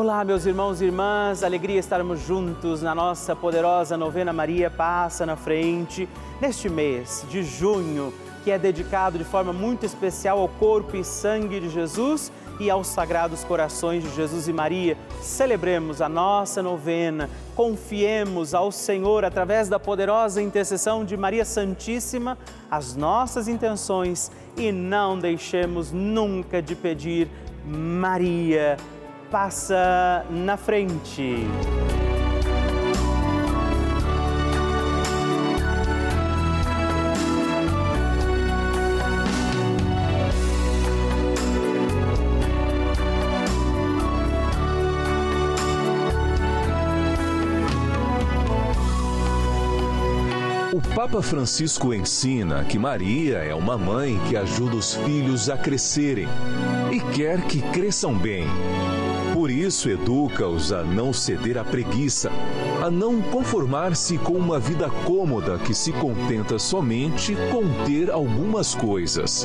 Olá, meus irmãos e irmãs, alegria estarmos juntos na nossa poderosa novena Maria Passa na Frente, neste mês de junho, que é dedicado de forma muito especial ao corpo e sangue de Jesus e aos sagrados corações de Jesus e Maria. Celebremos a nossa novena, confiemos ao Senhor, através da poderosa intercessão de Maria Santíssima, as nossas intenções e não deixemos nunca de pedir, Maria passa na frente. O Papa Francisco ensina que Maria é uma mãe que ajuda os filhos a crescerem e quer que cresçam bem. Por isso, educa-os a não ceder à preguiça, a não conformar-se com uma vida cômoda que se contenta somente com ter algumas coisas.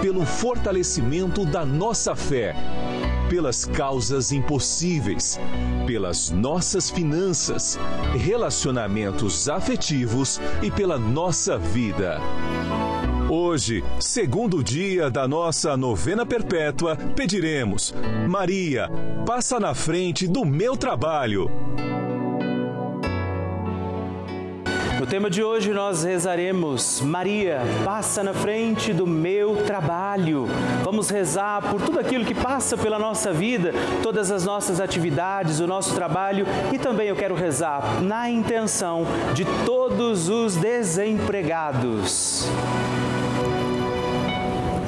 pelo fortalecimento da nossa fé, pelas causas impossíveis, pelas nossas finanças, relacionamentos afetivos e pela nossa vida. Hoje, segundo dia da nossa novena perpétua, pediremos: Maria, passa na frente do meu trabalho. Tema de hoje nós rezaremos: Maria, passa na frente do meu trabalho. Vamos rezar por tudo aquilo que passa pela nossa vida, todas as nossas atividades, o nosso trabalho e também eu quero rezar na intenção de todos os desempregados.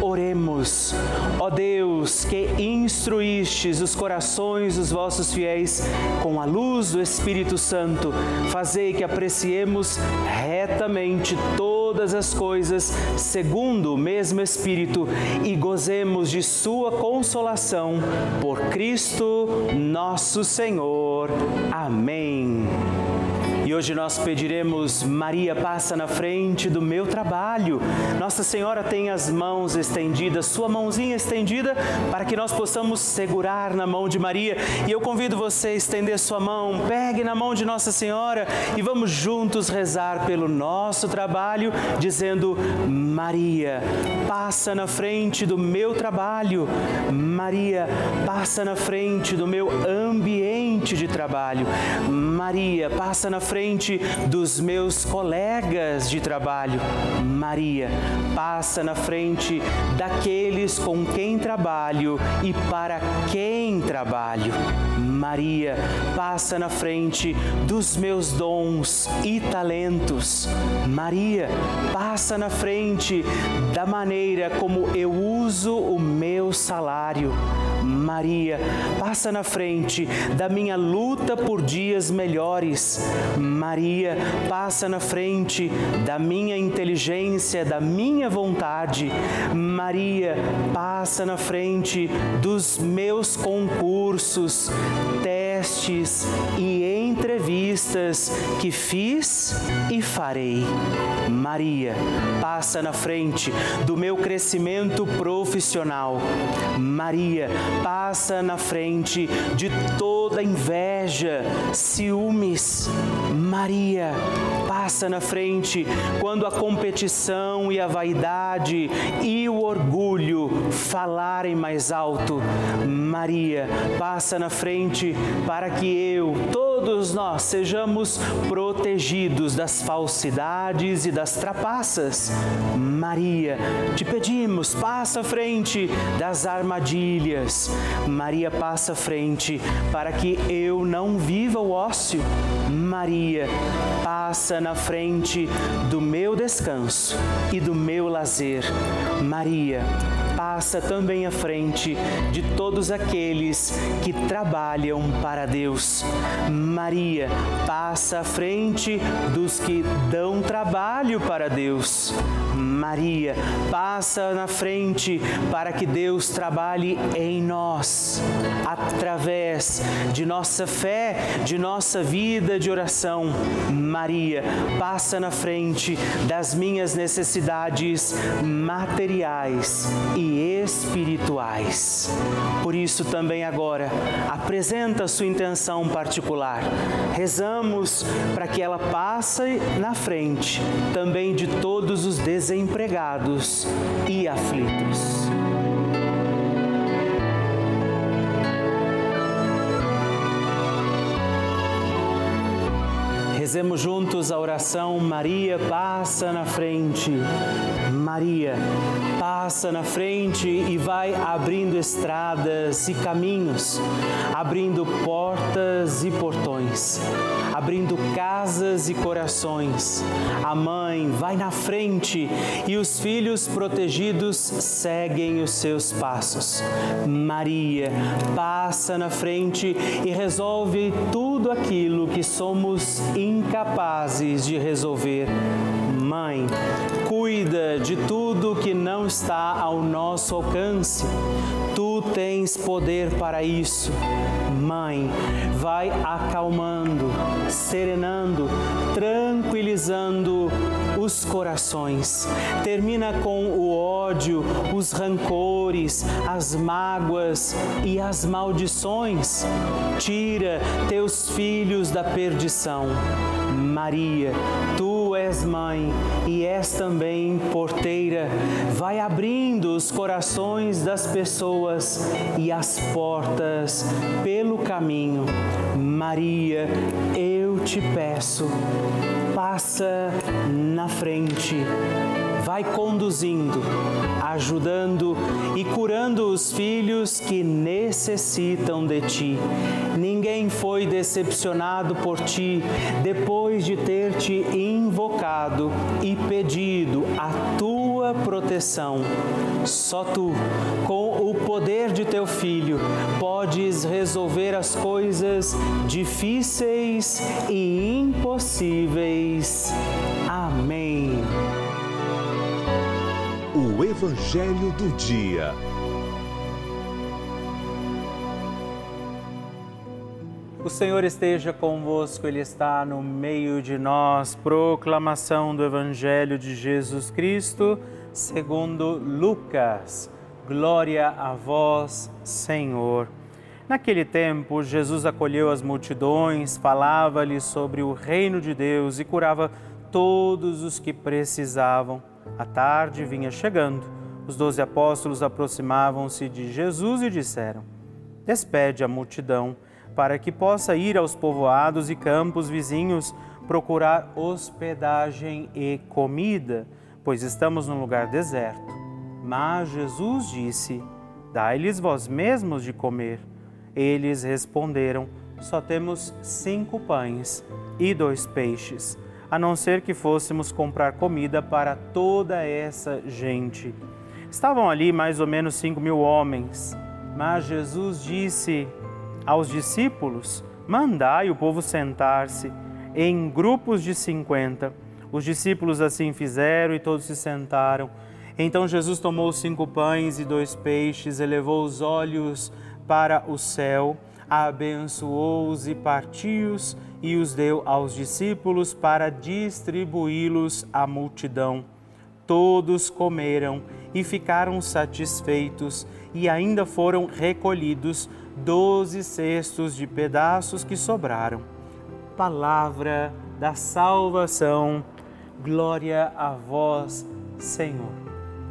Oremos. Ó Deus, que instruístes os corações dos vossos fiéis com a luz do Espírito Santo, fazei que apreciemos retamente todas as coisas segundo o mesmo Espírito e gozemos de sua consolação por Cristo nosso Senhor. Amém. E hoje nós pediremos, Maria passa na frente do meu trabalho. Nossa Senhora tem as mãos estendidas, sua mãozinha estendida, para que nós possamos segurar na mão de Maria. E eu convido você a estender sua mão, pegue na mão de Nossa Senhora e vamos juntos rezar pelo nosso trabalho, dizendo: Maria, passa na frente do meu trabalho. Maria, passa na frente do meu ambiente de trabalho. Maria, passa na frente frente dos meus colegas de trabalho. Maria, passa na frente daqueles com quem trabalho e para quem trabalho. Maria, passa na frente dos meus dons e talentos. Maria, passa na frente da maneira como eu uso o meu salário. Maria, passa na frente da minha luta por dias melhores. Maria, passa na frente da minha inteligência, da minha vontade. Maria, passa na frente dos meus concursos, testes e entrevistas que fiz e farei. Maria, passa na frente do meu crescimento profissional. Maria, passa na frente de toda inveja, ciúmes. Maria, passa na frente quando a competição e a vaidade e o orgulho falarem mais alto. Maria, passa na frente para que eu, todos nós, sejamos protegidos das falsidades e das trapaças. Maria, te pedimos, passa à frente das armadilhas. Maria, passa à frente para que eu não viva o ócio. Maria, passa na frente do meu descanso e do meu lazer. Maria, passa também à frente de todos aqueles que trabalham para Deus. Maria passa à frente dos que dão trabalho para Deus. Maria passa na frente para que Deus trabalhe em nós, através de nossa fé, de nossa vida de oração. Maria passa na frente das minhas necessidades materiais e espirituais. Por isso, também agora, apresenta a sua intenção particular. Rezamos para que ela passe na frente também de todos os desempregados e aflitos. Rezemos juntos a oração Maria passa na frente. Maria passa na frente e vai abrindo estradas e caminhos, abrindo portas e portões, abrindo casas e corações. A mãe vai na frente e os filhos protegidos seguem os seus passos. Maria passa na frente e resolve tudo aquilo que somos incapazes de resolver. Mãe, cuida de tudo que não está ao nosso alcance. Tu tens poder para isso. Mãe, vai acalmando, serenando, tranquilizando os corações. Termina com o ódio, os rancores, as mágoas e as maldições. Tira teus filhos da perdição. Maria, tu és mãe e és também porteira. Vai abrindo os corações das pessoas e as portas pelo caminho. Maria, eu te peço, passa na frente vai conduzindo, ajudando e curando os filhos que necessitam de ti. Ninguém foi decepcionado por ti depois de ter te invocado e pedido a tua proteção. Só tu, com o poder de teu filho, podes resolver as coisas difíceis e impossíveis. Amém. O Evangelho do Dia. O Senhor esteja convosco, Ele está no meio de nós. Proclamação do Evangelho de Jesus Cristo, segundo Lucas. Glória a vós, Senhor. Naquele tempo, Jesus acolheu as multidões, falava-lhes sobre o reino de Deus e curava todos os que precisavam. A tarde vinha chegando. Os doze apóstolos aproximavam-se de Jesus e disseram: Despede a multidão, para que possa ir aos povoados e campos vizinhos procurar hospedagem e comida, pois estamos num lugar deserto. Mas Jesus disse: Dai-lhes vós mesmos de comer. Eles responderam: Só temos cinco pães e dois peixes a não ser que fôssemos comprar comida para toda essa gente. Estavam ali mais ou menos cinco mil homens, mas Jesus disse aos discípulos: Mandai o povo sentar-se em grupos de cinquenta. Os discípulos assim fizeram e todos se sentaram. Então Jesus tomou cinco pães e dois peixes, elevou os olhos para o céu abençoou-os e partiu-os e os deu aos discípulos para distribuí-los à multidão. Todos comeram e ficaram satisfeitos, e ainda foram recolhidos doze cestos de pedaços que sobraram. Palavra da salvação, glória a vós, Senhor.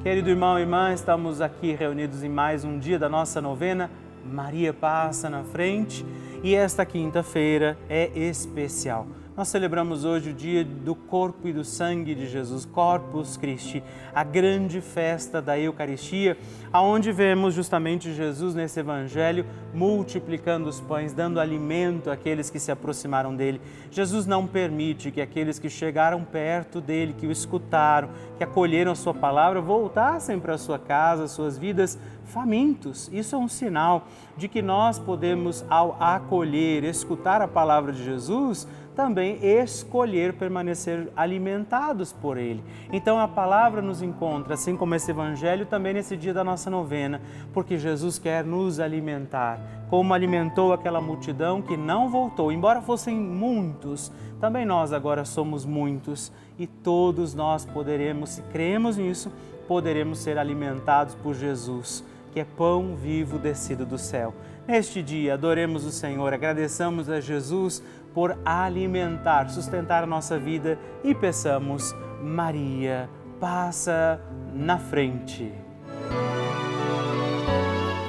Querido irmão e irmã, estamos aqui reunidos em mais um dia da nossa novena. Maria passa na frente e esta quinta-feira é especial nós celebramos hoje o dia do corpo e do sangue de Jesus, Corpus Christi, a grande festa da Eucaristia, aonde vemos justamente Jesus nesse evangelho multiplicando os pães, dando alimento àqueles que se aproximaram dele. Jesus não permite que aqueles que chegaram perto dele, que o escutaram, que acolheram a sua palavra, voltassem para a sua casa, suas vidas famintos. Isso é um sinal de que nós podemos, ao acolher, escutar a palavra de Jesus, também escolher permanecer alimentados por Ele. Então a palavra nos encontra, assim como esse Evangelho, também nesse dia da nossa novena, porque Jesus quer nos alimentar, como alimentou aquela multidão que não voltou, embora fossem muitos, também nós agora somos muitos e todos nós poderemos, se cremos nisso, poderemos ser alimentados por Jesus, que é pão vivo descido do céu. Neste dia, adoremos o Senhor, agradeçamos a Jesus por alimentar, sustentar a nossa vida e peçamos, Maria, passa na frente.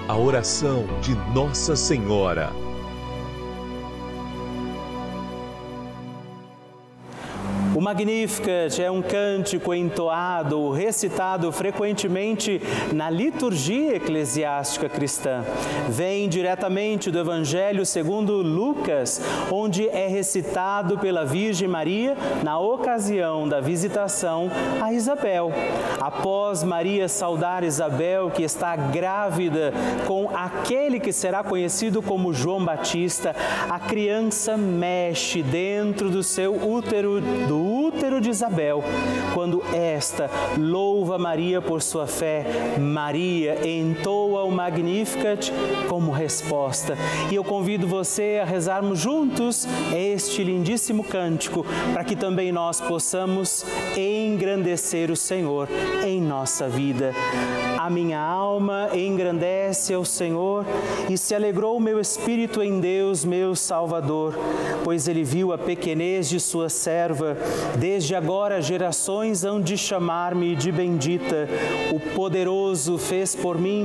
A oração de Nossa Senhora. Magnificat é um cântico entoado, recitado frequentemente na liturgia eclesiástica cristã. Vem diretamente do Evangelho segundo Lucas, onde é recitado pela Virgem Maria na ocasião da visitação a Isabel. Após Maria saudar Isabel, que está grávida com aquele que será conhecido como João Batista, a criança mexe dentro do seu útero do útero de Isabel, quando esta louva Maria por sua fé, Maria entoa o Magnificat como resposta. E eu convido você a rezarmos juntos este lindíssimo cântico, para que também nós possamos engrandecer o Senhor em nossa vida. A minha alma engrandece ao Senhor e se alegrou o meu espírito em Deus, meu Salvador, pois ele viu a pequenez de sua serva. Desde agora gerações hão de chamar-me de bendita. O poderoso fez por mim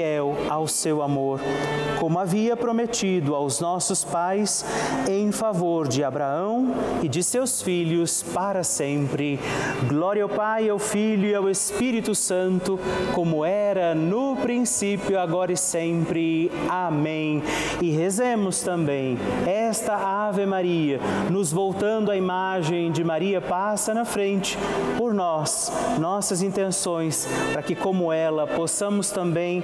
ao seu amor, como havia prometido aos nossos pais, em favor de Abraão e de seus filhos para sempre. Glória ao Pai, ao Filho e ao Espírito Santo, como como era no princípio, agora e sempre. Amém. E rezemos também esta Ave Maria, nos voltando à imagem de Maria passa na frente por nós, nossas intenções, para que como ela possamos também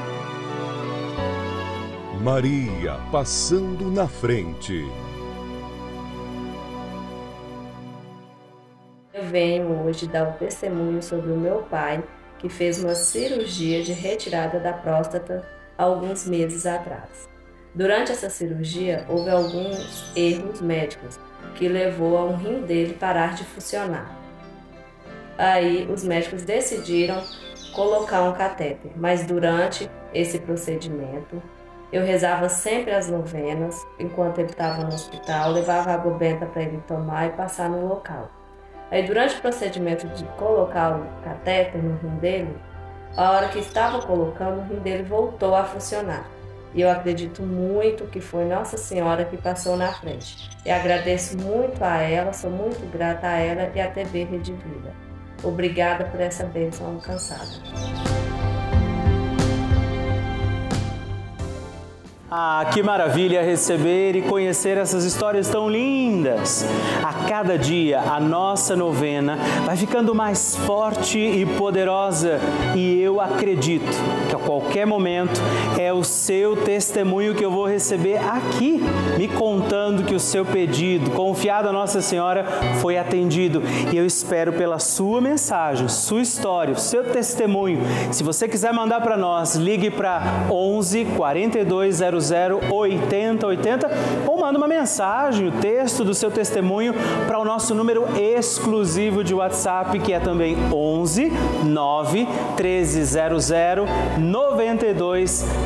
Maria passando na frente. Eu venho hoje dar um testemunho sobre o meu pai, que fez uma cirurgia de retirada da próstata alguns meses atrás. Durante essa cirurgia, houve alguns erros médicos que levou a um rim dele parar de funcionar. Aí os médicos decidiram colocar um catéter, mas durante esse procedimento Eu rezava sempre as novenas enquanto ele estava no hospital, levava água benta para ele tomar e passar no local. Aí, durante o procedimento de colocar o catéter no rim dele, a hora que estava colocando, o rim dele voltou a funcionar. E eu acredito muito que foi Nossa Senhora que passou na frente. E agradeço muito a ela, sou muito grata a ela e à TV Rede Vida. Obrigada por essa bênção alcançada. Ah, que maravilha receber e conhecer essas histórias tão lindas! A cada dia a nossa novena vai ficando mais forte e poderosa e eu acredito que a qualquer momento é o seu testemunho que eu vou receber aqui, me contando que o seu pedido, confiado a Nossa Senhora, foi atendido e eu espero pela sua mensagem, sua história, o seu testemunho. Se você quiser mandar para nós, ligue para 11 4200 8080 ou manda uma mensagem, o texto do seu testemunho para o nosso número exclusivo de WhatsApp, que é também 11 9 1300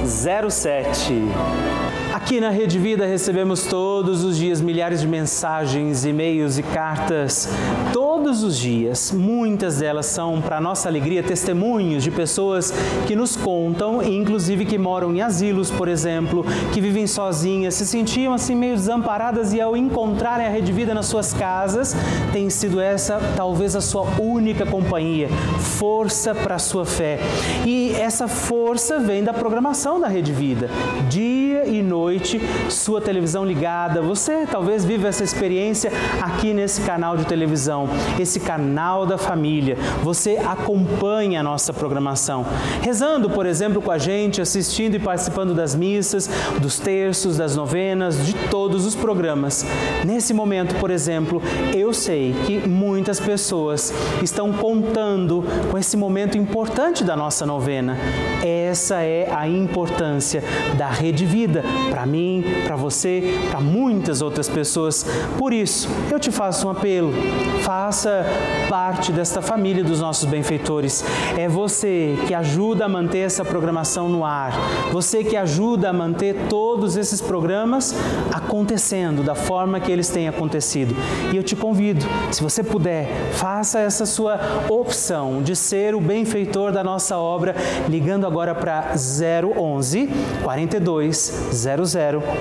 9207. Aqui na Rede Vida recebemos todos os dias milhares de mensagens, e-mails e cartas. Todos os dias, muitas delas são, para nossa alegria, testemunhos de pessoas que nos contam, inclusive que moram em asilos, por exemplo, que vivem sozinhas, se sentiam assim meio desamparadas e ao encontrarem a Rede Vida nas suas casas, tem sido essa talvez a sua única companhia, força para a sua fé. E essa força vem da programação da Rede Vida, dia e noite noite, sua televisão ligada. Você talvez vive essa experiência aqui nesse canal de televisão, esse canal da família. Você acompanha a nossa programação, rezando, por exemplo, com a gente, assistindo e participando das missas, dos terços, das novenas, de todos os programas. Nesse momento, por exemplo, eu sei que muitas pessoas estão contando com esse momento importante da nossa novena. Essa é a importância da Rede Vida para mim, para você, para muitas outras pessoas. Por isso, eu te faço um apelo. Faça parte desta família dos nossos benfeitores. É você que ajuda a manter essa programação no ar. Você que ajuda a manter todos esses programas acontecendo da forma que eles têm acontecido. E eu te convido, se você puder, faça essa sua opção de ser o benfeitor da nossa obra, ligando agora para 011 42 00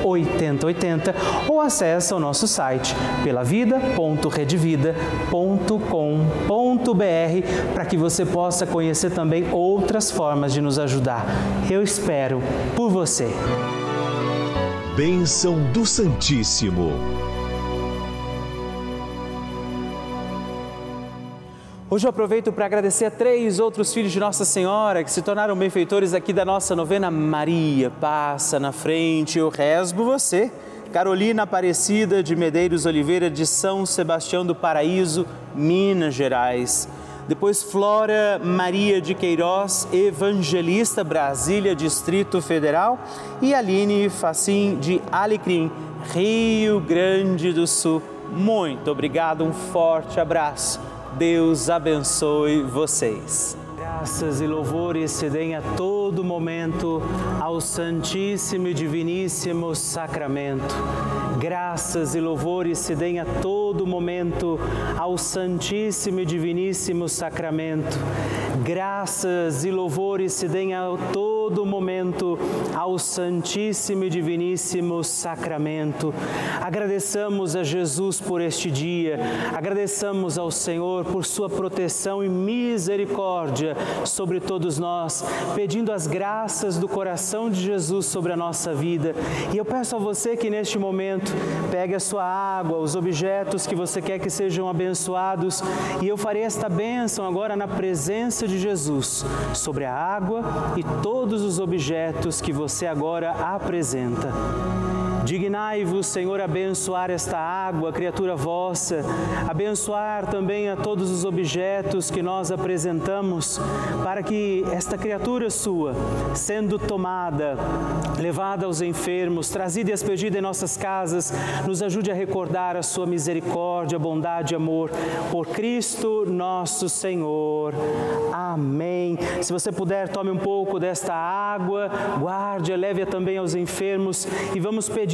8080 ou acesse o nosso site pelavida.redvida.com.br para que você possa conhecer também outras formas de nos ajudar. Eu espero por você. Bênção do Santíssimo. Hoje eu aproveito para agradecer a três outros filhos de Nossa Senhora que se tornaram benfeitores aqui da nossa novena Maria. Passa na frente, eu resbo você. Carolina Aparecida de Medeiros Oliveira de São Sebastião do Paraíso, Minas Gerais. Depois Flora Maria de Queiroz, Evangelista, Brasília, Distrito Federal. E Aline Facim de Alecrim, Rio Grande do Sul. Muito obrigado, um forte abraço. Deus abençoe vocês. Graças e louvores se deem a todo momento ao Santíssimo e Diviníssimo Sacramento. Graças e louvores se deem a todo momento ao Santíssimo e Diviníssimo Sacramento. Graças e louvores se deem a todo momento ao Santíssimo e Diviníssimo Sacramento. Agradeçamos a Jesus por este dia, agradeçamos ao Senhor por sua proteção e misericórdia sobre todos nós, pedindo as graças do coração de Jesus sobre a nossa vida. E eu peço a você que neste momento pegue a sua água, os objetos que você quer que sejam abençoados, e eu farei esta bênção agora na presença de Jesus sobre a água e todos os objetos que você agora apresenta. Dignai-vos, Senhor, abençoar esta água, criatura vossa, abençoar também a todos os objetos que nós apresentamos, para que esta criatura sua, sendo tomada, levada aos enfermos, trazida e expedida em nossas casas, nos ajude a recordar a sua misericórdia, bondade e amor por Cristo nosso Senhor. Amém. Se você puder, tome um pouco desta água, guarde, leve-a também aos enfermos e vamos pedir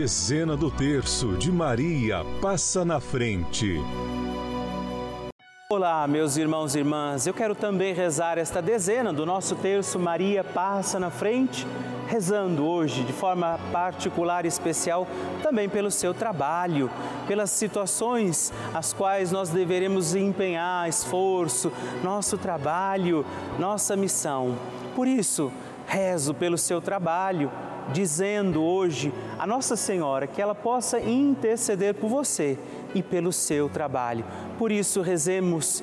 Dezena do terço de Maria passa na frente. Olá, meus irmãos e irmãs. Eu quero também rezar esta dezena do nosso terço Maria passa na frente, rezando hoje de forma particular e especial também pelo seu trabalho, pelas situações as quais nós deveremos empenhar esforço, nosso trabalho, nossa missão. Por isso, rezo pelo seu trabalho dizendo hoje a Nossa Senhora que ela possa interceder por você e pelo seu trabalho. Por isso, rezemos,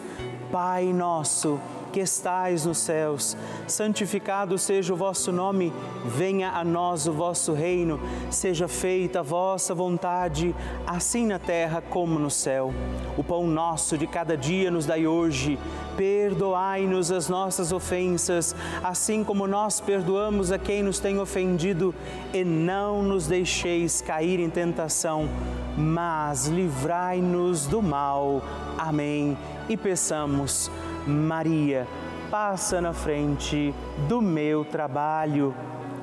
Pai Nosso que estais nos céus, santificado seja o vosso nome, venha a nós o vosso reino, seja feita a vossa vontade, assim na terra como no céu. O pão nosso de cada dia nos dai hoje, perdoai-nos as nossas ofensas, assim como nós perdoamos a quem nos tem ofendido, e não nos deixeis cair em tentação, mas livrai-nos do mal. Amém. E peçamos Maria, passa na frente do meu trabalho.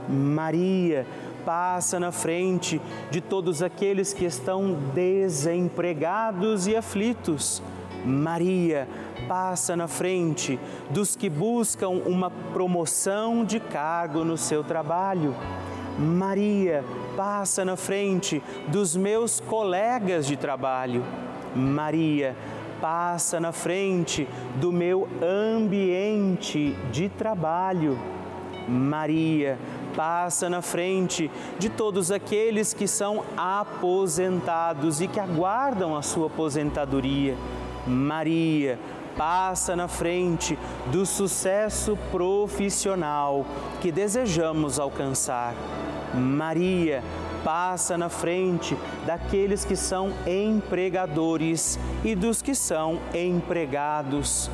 Maria, passa na frente de todos aqueles que estão desempregados e aflitos. Maria, passa na frente dos que buscam uma promoção de cargo no seu trabalho. Maria, passa na frente dos meus colegas de trabalho. Maria, passa na frente do meu ambiente de trabalho. Maria passa na frente de todos aqueles que são aposentados e que aguardam a sua aposentadoria. Maria passa na frente do sucesso profissional que desejamos alcançar. Maria passa na frente daqueles que são empregadores e dos que são empregados.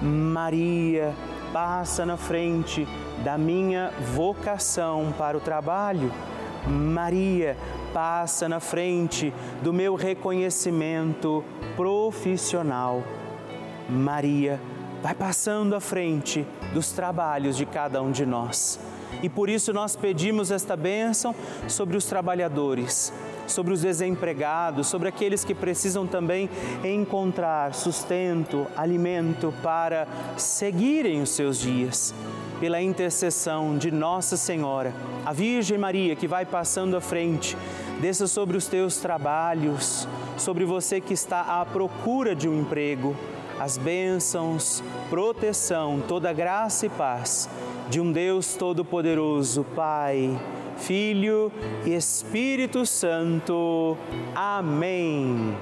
Maria passa na frente da minha vocação para o trabalho. Maria passa na frente do meu reconhecimento profissional. Maria vai passando à frente dos trabalhos de cada um de nós. E por isso nós pedimos esta bênção sobre os trabalhadores, sobre os desempregados, sobre aqueles que precisam também encontrar sustento, alimento para seguirem os seus dias. Pela intercessão de Nossa Senhora, a Virgem Maria que vai passando à frente, desça sobre os teus trabalhos, sobre você que está à procura de um emprego, as bênçãos, proteção, toda graça e paz de um Deus Todo-Poderoso, Pai, Filho e Espírito Santo. Amém.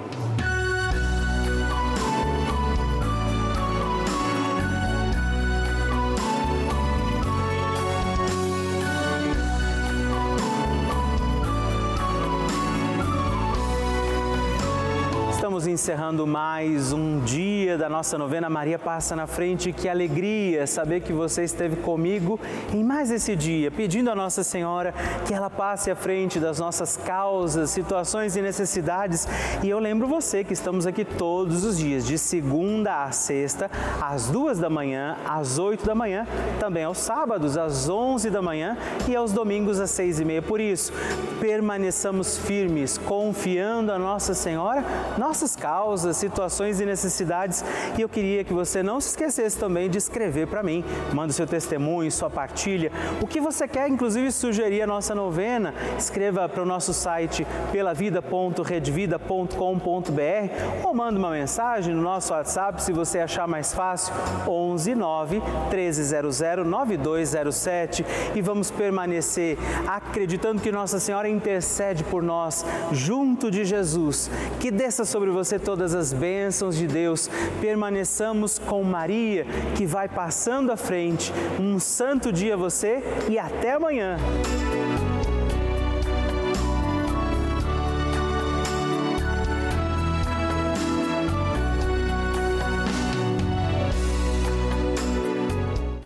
Encerrando mais um dia da nossa novena Maria Passa na Frente. Que alegria saber que você esteve comigo em mais esse dia, pedindo a Nossa Senhora que ela passe à frente das nossas causas, situações e necessidades. E eu lembro você que estamos aqui todos os dias, de segunda a sexta, às duas da manhã, às oito da manhã, também aos sábados, às onze da manhã e aos domingos às seis e meia. Por isso, permaneçamos firmes, confiando a Nossa Senhora nossas causas, situações e necessidades. E eu queria que você não se esquecesse também de escrever para mim. Manda seu testemunho, sua partilha, o que você quer, inclusive sugerir a nossa novena. Escreva para o nosso site pelavida.redvida.com.br ou manda uma mensagem no nosso WhatsApp se você achar mais fácil, 11 9 1300 9207 e vamos permanecer acreditando que Nossa Senhora intercede por nós junto de Jesus. Que desça sobre você todas as bênçãos de Deus. Permaneçamos com Maria, que vai passando à frente. Um santo dia a você e até amanhã.